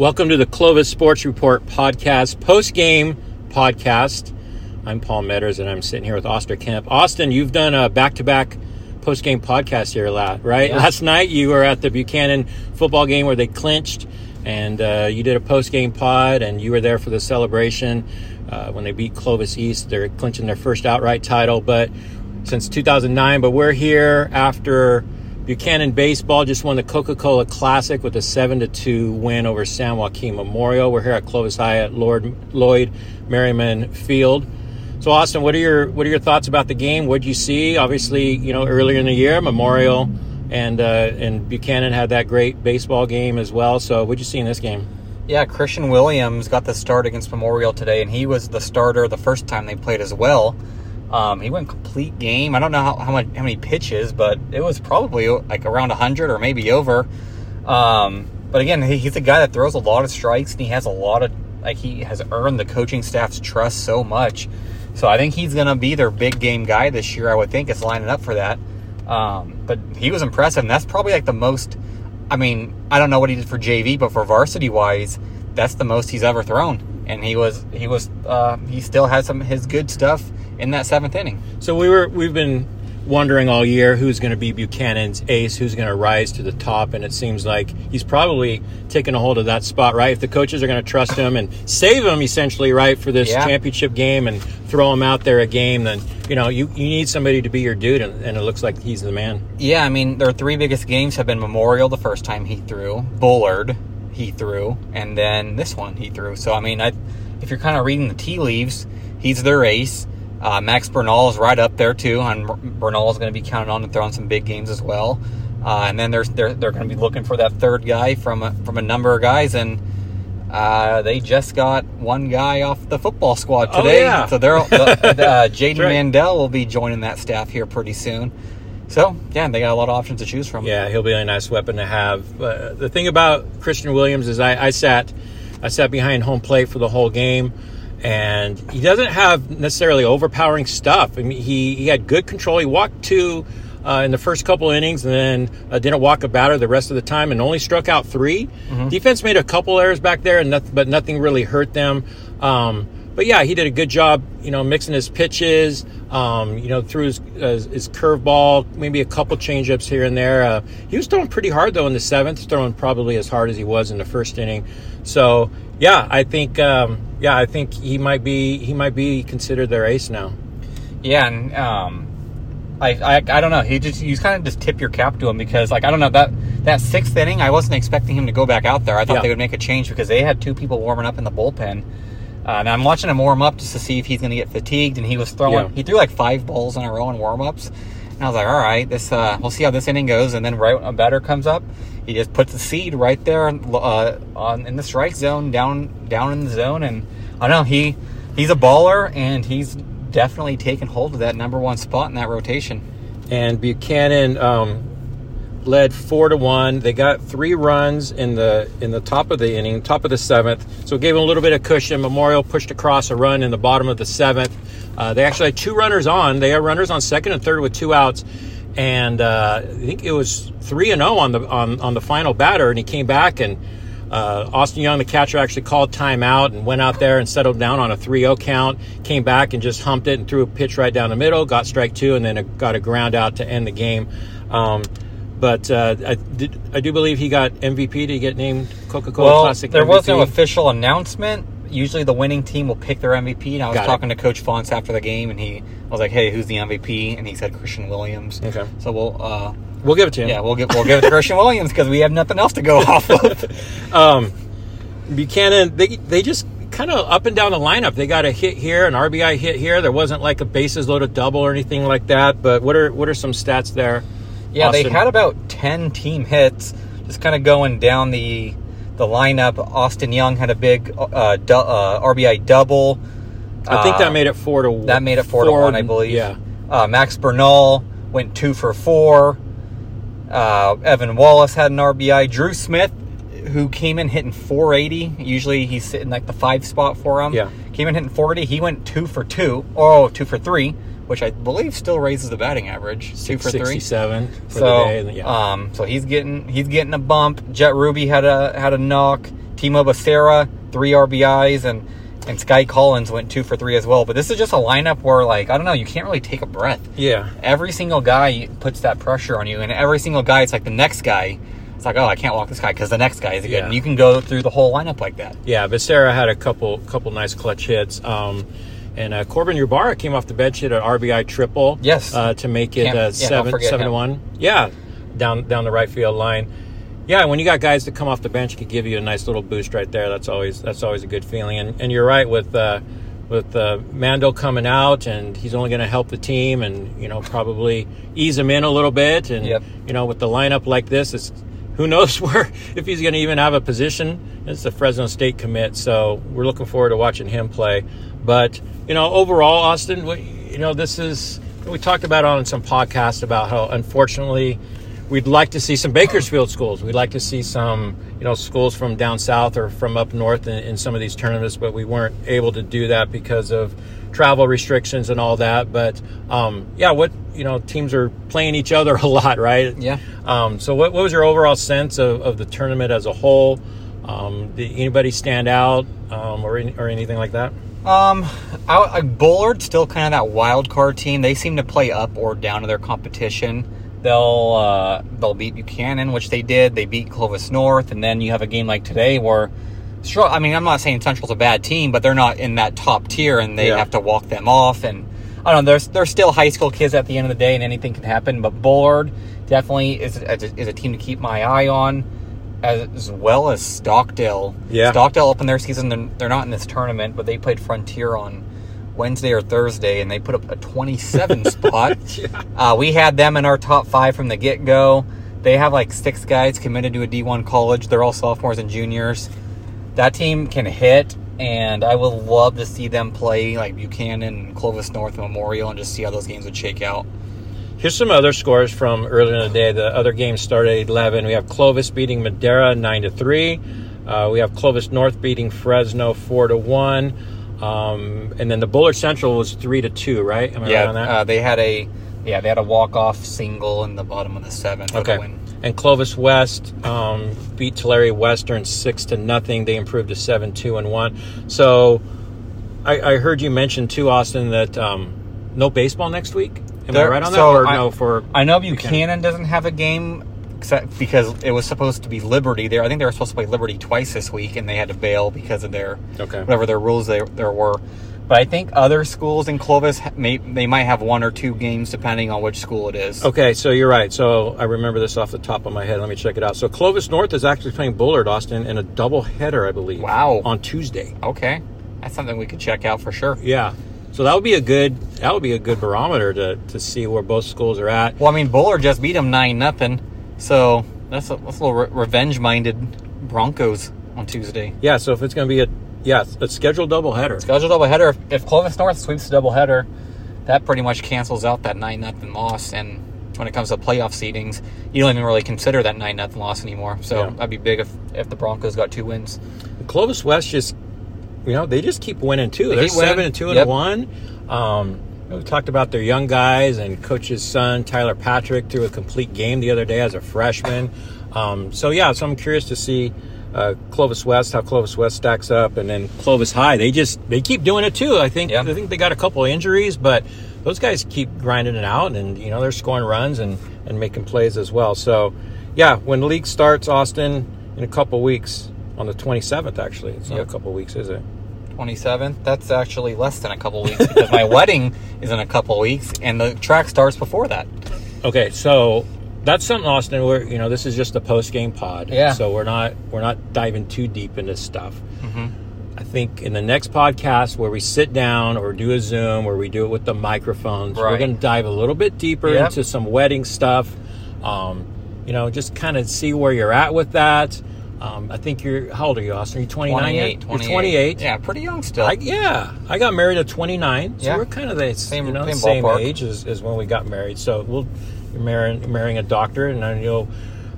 Welcome to the Clovis Sports Report podcast, post game podcast. I'm Paul Metters, and I'm sitting here with Austin Kemp. Austin, you've done a back to back post game podcast here, a lot, right? Yeah. Last night you were at the Buchanan football game where they clinched, and uh, you did a post game pod, and you were there for the celebration uh, when they beat Clovis East. They're clinching their first outright title, but since 2009. But we're here after Buchanan baseball just won the Coca-Cola Classic with a seven to two win over San Joaquin Memorial. We're here at Clovis High at Lord Lloyd Merriman Field. So, Austin, what are your what are your thoughts about the game? What did you see? Obviously, you know earlier in the year, Memorial and uh, and Buchanan had that great baseball game as well. So, what did you see in this game? Yeah, Christian Williams got the start against Memorial today, and he was the starter the first time they played as well. Um, he went complete game. I don't know how, how much how many pitches, but it was probably like around hundred or maybe over. Um, but again, he, he's a guy that throws a lot of strikes, and he has a lot of like he has earned the coaching staff's trust so much. So I think he's gonna be their big game guy this year. I would think it's lining up for that. Um, but he was impressive, and that's probably like the most. I mean, I don't know what he did for JV, but for varsity wise, that's the most he's ever thrown. And he was he was uh, he still has some his good stuff in that seventh inning. So we were we've been wondering all year who's going to be Buchanan's ace, who's going to rise to the top, and it seems like he's probably taking a hold of that spot, right? If the coaches are going to trust him and save him essentially, right, for this Yeah. championship game and throw him out there a game, then you know you, you need somebody to be your dude, and, and it looks like he's the man. Yeah, I mean their three biggest games have been Memorial the first time he threw, Bullard he threw, and then this one he threw. So I mean, I if you're kind of reading the tea leaves, he's their ace. Uh, Max Bernal is right up there too, and Bernal is going to be counted on to throw in some big games as well. Uh, and then there's they're they're going to be looking for that third guy from a, from a number of guys, and uh, they just got one guy off the football squad Oh, today. yeah. So they're the, the, uh, Jaden right. Mandel will be joining that staff here pretty soon. So yeah, they got a lot of options to choose from. Yeah, he'll be a nice weapon to have. Uh, the thing about Christian Williams is I, I sat I sat behind home plate for the whole game, and he doesn't have necessarily overpowering stuff. I mean, he he had good control. He walked two. Uh, in the first couple innings, and then uh, didn't walk a batter the rest of the time, and only struck out 3 Defense made a couple errors back there, and nothing, but nothing really hurt them. Um, but yeah, he did a good job, you know, mixing his pitches. Um, you know, threw his uh, his curveball, maybe a couple changeups here and there. Uh, he was throwing pretty hard though in the seventh, throwing probably as hard as he was in the first inning. So yeah, I think um, yeah, I think he might be he might be considered their ace now. Yeah, and um, I, I I don't know. He just you kind of just tip your cap to him because like I don't know that that sixth inning I wasn't expecting him to go back out there. I thought Yeah. they would make a change because they had two people warming up in the bullpen. Uh, and I'm watching him warm up just to see if he's going to get fatigued. And he was throwing. Yeah. He threw like five balls in a row in warm ups. And I was like, all right, this uh, we'll see how this inning goes. And then right when a batter comes up, he just puts the seed right there uh, on in the strike zone, down down in the zone. And I don't know he he's a baller, and he's definitely taken hold of that number one spot in that rotation. and Buchanan um, led four to one. They got three runs in the in the top of the inning, top of the seventh, so it gave them a little bit of cushion. Memorial pushed across a run in the bottom of the seventh. Uh, they actually had two runners on. They had runners on second and third with two outs, and uh, I think it was three and zero on the on, on the final batter. And he came back and. Uh, Austin Young, the catcher, actually called timeout and went out there and settled down on a 3-0 count. Came back and just humped it and threw a pitch right down the middle. Got strike two and then got a ground out to end the game. Um, but uh, I, did, I do believe he got MVP. Did he get named Coca-Cola Well, Classic there MVP? was no official announcement. Usually, the winning team will pick their MVP. And I was Got it. talking to Coach Fonts after the game, and he I was like, "Hey, who's the MVP?" And he said Christian Williams. Okay. So we'll, uh, We'll give it to him. yeah, we'll give we'll give it to Christian Williams because we have nothing else to go off of. Um, Buchanan, they they just kind of up and down the lineup. They got a hit here, an RBI hit here. There wasn't like a bases loaded double or anything like that. But what are what are some stats there? Yeah, Austin? they had about ten team hits. Just kind of going down the the lineup. Austin Young had a big uh, du- uh, RBI double. I think that Uh, made it four to one. That made it four, to one, I believe. Yeah. Uh, Max Bernal went two for four. Uh, Evan Wallace had an RBI. Drew Smith, who came in hitting 480. Usually he's sitting like the five spot for him. Yeah. Came in hitting 40. He went two for two. Oh, two for three, which I believe still raises the batting average. Two for three. 67 for So, the day. Yeah. um, so he's getting he's getting a bump. Jet Ruby had a had a knock. Timo Becerra, three RBIs, and and Sky Collins went two for three as well. But this is just a lineup where, like, I don't know, you can't really take a breath. Yeah. Every single guy puts that pressure on you, and every single guy, it's like the next guy. It's like, oh, I can't walk this guy because the next guy is good. Yeah. And you can go through the whole lineup like that. Yeah, Becerra had a couple couple nice clutch hits. Um, and uh, Corbin Yubara came off the bench, hit an RBI triple. Yes. uh, to make it yeah, uh, seven forget seven to one. Yeah, down down the right field line. Yeah, when you got guys that come off the bench, could give you a nice little boost right there. That's always that's always a good feeling. And and you're right with uh, with uh, Mando coming out, and he's only going to help the team, and you know probably ease him in a little bit. And Yep. you know with the lineup like this, it's who knows where if he's going to even have a position. It's the Fresno State commit, so we're looking forward to watching him play. But you know, overall, Austin, we, you know, this is we talked about on some podcasts about how unfortunately we'd like to see some Bakersfield schools. We'd like to see some you know schools from down south or from up north in, in some of these tournaments, but we weren't able to do that because of travel restrictions and all that. But um, yeah, what you know, teams are playing each other a lot, right? Yeah. Um, so, what, what was your overall sense of, of the tournament as a whole? Um, did anybody stand out um, or, any, or anything like that? Um, I, I, Bullard still kind of that wild card team. They seem to play up or down to their competition. They'll uh, they'll beat Buchanan, which they did. They beat Clovis North, and then you have a game like today where, I mean, I'm not saying Central's a bad team, but they're not in that top tier, and they Yeah. have to walk them off. And I don't know, they're they're still high school kids at the end of the day, and anything can happen. But Bullard definitely is is a, is a team to keep my eye on. As well as Stockdale. Yeah. Stockdale opened their season. They're, they're not in this tournament, but they played Frontier on Wednesday or Thursday, and they put up a 27 spot. Uh, we had them in our top five from the get go. They have like six guys committed to a D1 college. They're all sophomores and juniors. That team can hit, and I would love to see them play like Buchanan, Clovis North, Memorial, and just see how those games would shake out. Here's some other scores from earlier in the day. The other games started at 11. We have Clovis beating Madera 9 to 3. Uh, we have Clovis North beating Fresno 4 to 1. Um, and then the Bullard Central was 3 to 2, right? Am I yeah, right on that? Uh, they had a yeah they had a walk off single in the bottom of the seventh. Okay. And Clovis West um, beat Tulare Western six to nothing. They improved to seven, two, and one. So I, I heard you mention too, Austin, that um, no baseball next week. Am I right on that, so or I- no? For I know Buchanan doesn't have a game except because it was supposed to be Liberty. There, I think they were supposed to play Liberty twice this week, and they had to bail because of their Okay. whatever their rules they, there were. But I think other schools in Clovis may they might have one or two games depending on which school it is. okay, so you're right. So I remember this off the top of my head. Let me check it out. So Clovis North is actually playing Bullard, Austin, in a double header, I believe. Wow. On Tuesday. Okay, that's something we could check out for sure. Yeah. So that would be a good that would be a good barometer to, to see where both schools are at. Well, I mean Bullard just beat them nine nothing, so that's a, that's a little re- revenge minded Broncos on Tuesday. Yeah. So if it's going to be a yeah a scheduled double header. Scheduled doubleheader. If Clovis North sweeps the doubleheader, that pretty much cancels out that nine nothing loss. And when it comes to playoff seedings, you don't even really consider that nine nothing loss anymore. So Yeah. that'd be big if if the Broncos got two wins. Clovis West just, you know, they just keep winning too. They They're winning. seven and two and Yep. one. Um, we talked about their young guys and coach's son Tyler Patrick threw a complete game the other day as a freshman. Um, so yeah, so I'm curious to see uh, Clovis West how Clovis West stacks up, and then Clovis High. They just they keep doing it too. I think Yeah. I think they got a couple of injuries, but those guys keep grinding it out, and you know they're scoring runs and and making plays as well. So yeah, when the league starts, Austin in a couple weeks on the 27th. Actually, it's not Yep. a couple weeks, is it? Twenty seventh. That's actually less than a couple weeks because my wedding is in a couple weeks, and the track starts before that. Okay, so that's something, Austin. we're you know this is just a post game pod. Yeah. So we're not we're not diving too deep into stuff. Mm-hmm. I think in the next podcast where we sit down or do a Zoom where we do it with the microphones, we're going to dive a little bit deeper Yep. into some wedding stuff. Um, you know, just kind of see where you're at with that. Um, I think you're how old are you, Austin? Are you 29 yet? 28, You're 28. Yeah, pretty young still. I, yeah, I got married at 29, so Yeah. we're kind of the Same- you know, same same, age as, as when we got married. So we'll you're marrying marrying a doctor, and I know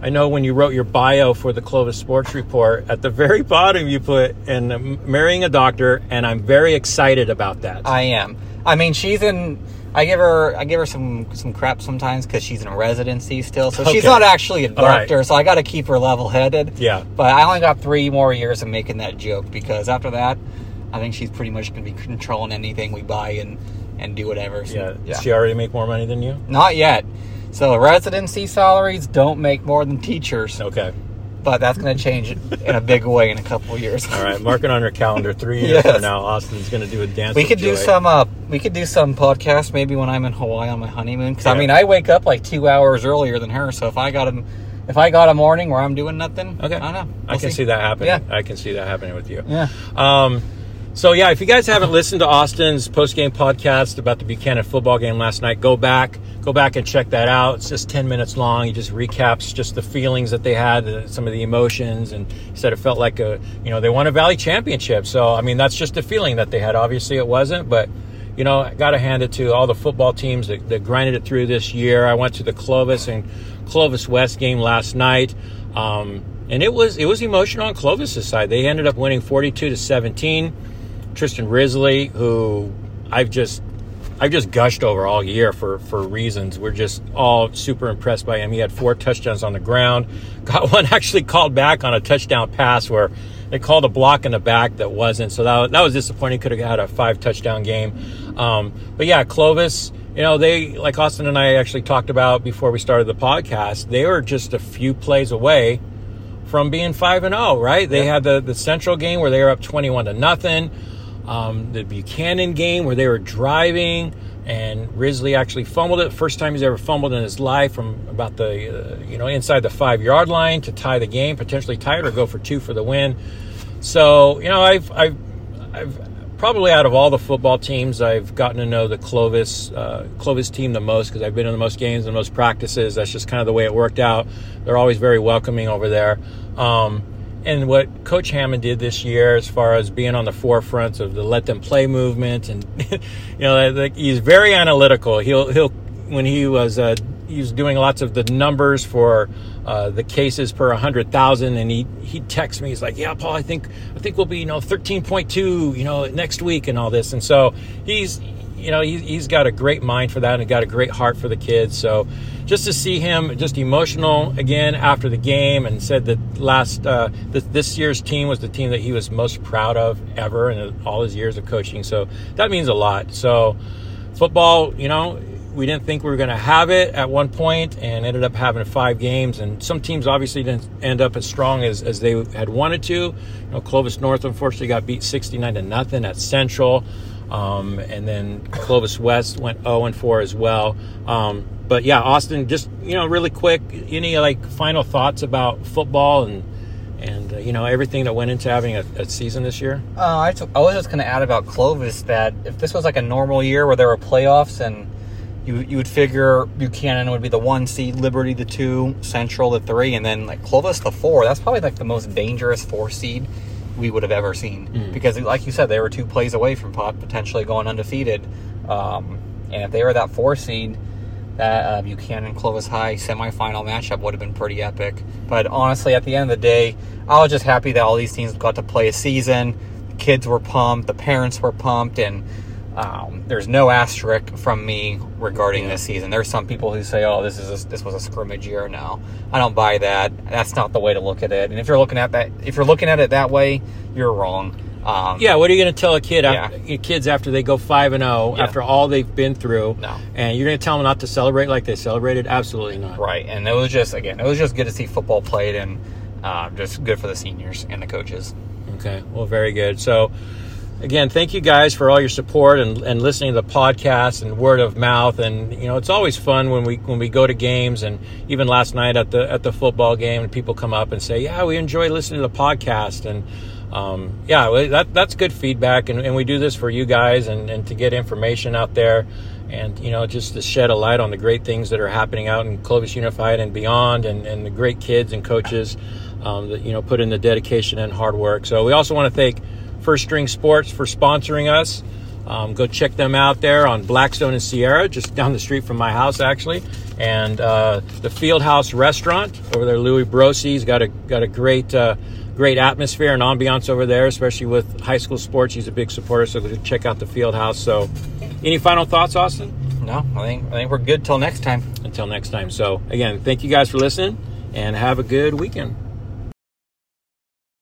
I know when you wrote your bio for the Clovis Sports Report, at the very bottom you put and marrying a doctor, and I'm very excited about that. I am. I mean, she's in. I give her I give her some some crap sometimes because she's in a residency still, so she's not actually a All right. doctor. So I got to keep her level headed. Yeah. But I only got three more years of making that joke because after that, I think she's pretty much going to be controlling anything we buy and and do whatever. So, Yeah. Does she already make more money than you? Not yet. So residency salaries don't make more than teachers, Okay. But that's going to change in a big way in a couple of years. All right. Mark it on your calendar. Three years Yes. from now, Austin's going to do a dance. We could do some. Uh, we could do some podcast maybe when I'm in Hawaii on my honeymoon. Because I mean, I wake up like two hours earlier than her. So if I got a, if I got a morning where I'm doing nothing, Okay. I don't know. I We'll can see. that happening. Yeah. I can see that happening with you. Yeah. Um, so yeah, if you guys haven't listened to Austin's post game podcast about the Buchanan football game last night, go back, go back and check that out. It's just ten minutes long. He just recaps just the feelings that they had, some of the emotions, and he said it felt like a you know they won a Valley championship. So I mean that's just the feeling that they had. Obviously it wasn't, but you know I got to hand it to all the football teams that, that grinded it through this year. I went to the Clovis and Clovis West game last night. Um, and it was it was emotional on Clovis's side. They ended up winning 42 to 17. Tristan Risley, who I've just I've just gushed over all year for for reasons. We're just all super impressed by him. He had four touchdowns on the ground. Got one actually called back on a touchdown pass where they called a block in the back that wasn't. So that, that was disappointing. Could have had a five touchdown game. Um, but yeah, Clovis, you know, they like Austin and I actually talked about before we started the podcast. They were just a few plays away from being five and zero. Right? They had the the Central game where they were up twenty one to nothing. Um, the Buchanan game where they were driving and Risley actually fumbled it. First time he's ever fumbled in his life from about the uh, you know inside the five yard line to tie the game, potentially tie it or go for two for the win. So you know I've I've I've probably out of all the football teams I've gotten to know the Clovis uh, Clovis team the most because I've been in the most games and the most practices. That's just kind of the way it worked out. They're always very welcoming over there. Um, and what Coach Hammond did this year, as far as being on the forefront of the let them play movement, and you know, like he's very analytical. He'll he'll when he was uh, he was doing lots of the numbers for uh, the cases per hundred thousand, and he he texts me. He's like, "Yeah, Paul, I think I think we'll be you know thirteen point two, you know, next week and all this." And so he's you know he, he's got a great mind for that and got a great heart for the kids. So just to see him just emotional again after the game and said that last uh, th- this year's team was the team that he was most proud of ever in all his years of coaching. So that means a lot. So football, you know, we didn't think we were going to have it at one point and ended up having five games. And some teams obviously didn't end up as strong as, as they had wanted to. You know, Clovis North unfortunately got beat 69 to nothing at Central. Um, and then Clovis West went 0 and 4 as well. Um, but yeah, Austin, just, you know, really quick, any like final thoughts about football and, and uh, you know, everything that went into having a, a season this year? Uh, I, t- I was just going to add about Clovis that if this was like a normal year where there were playoffs and you you would figure Buchanan would be the one seed, Liberty the two, Central the three, and then like Clovis the four. That's probably like the most dangerous four seed we would have ever seen because, like you said, they were two plays away from pot potentially going undefeated. Um, and if they were that four seed, that uh, Buchanan Clovis High semifinal matchup would have been pretty epic. But honestly, at the end of the day, I was just happy that all these teams got to play a season. The kids were pumped, the parents were pumped, and um, there's no asterisk from me regarding this season. There's some people who say, "Oh, this is a, this was a scrimmage year." Now, I don't buy that. That's not the way to look at it. And if you're looking at that, if you're looking at it that way, you're wrong. Um, Yeah, what are you going to tell a kid, Yeah. after, kids after they go five and zero Yeah. after all they've been through? No. and you're going to tell them not to celebrate like they celebrated? Absolutely not. Right, and it was just again, it was just good to see football played, and uh, just good for the seniors and the coaches. Okay, well, very good. So, again, thank you guys for all your support and, and listening to the podcast and word of mouth. And you know, it's always fun when we when we go to games, and even last night at the at the football game, and people come up and say, "Yeah, we enjoy listening to the podcast." And um, yeah, that that's good feedback, and, and we do this for you guys and, and to get information out there. And you know, just to shed a light on the great things that are happening out in Clovis Unified and beyond, and, and the great kids and coaches um, that you know put in the dedication and hard work. So we also want to thank First String Sports for sponsoring us. Um, go check them out there on Blackstone and Sierra, just down the street from my house, actually. And uh, the Fieldhouse Restaurant over there, Louis Brossi's got a got a great uh, great atmosphere and ambiance over there, especially with high school sports. He's a big supporter, so go check out the Fieldhouse. So, any final thoughts, Austin? No, I think I think we're good till next time. Until next time. So again, thank you guys for listening, and have a good weekend.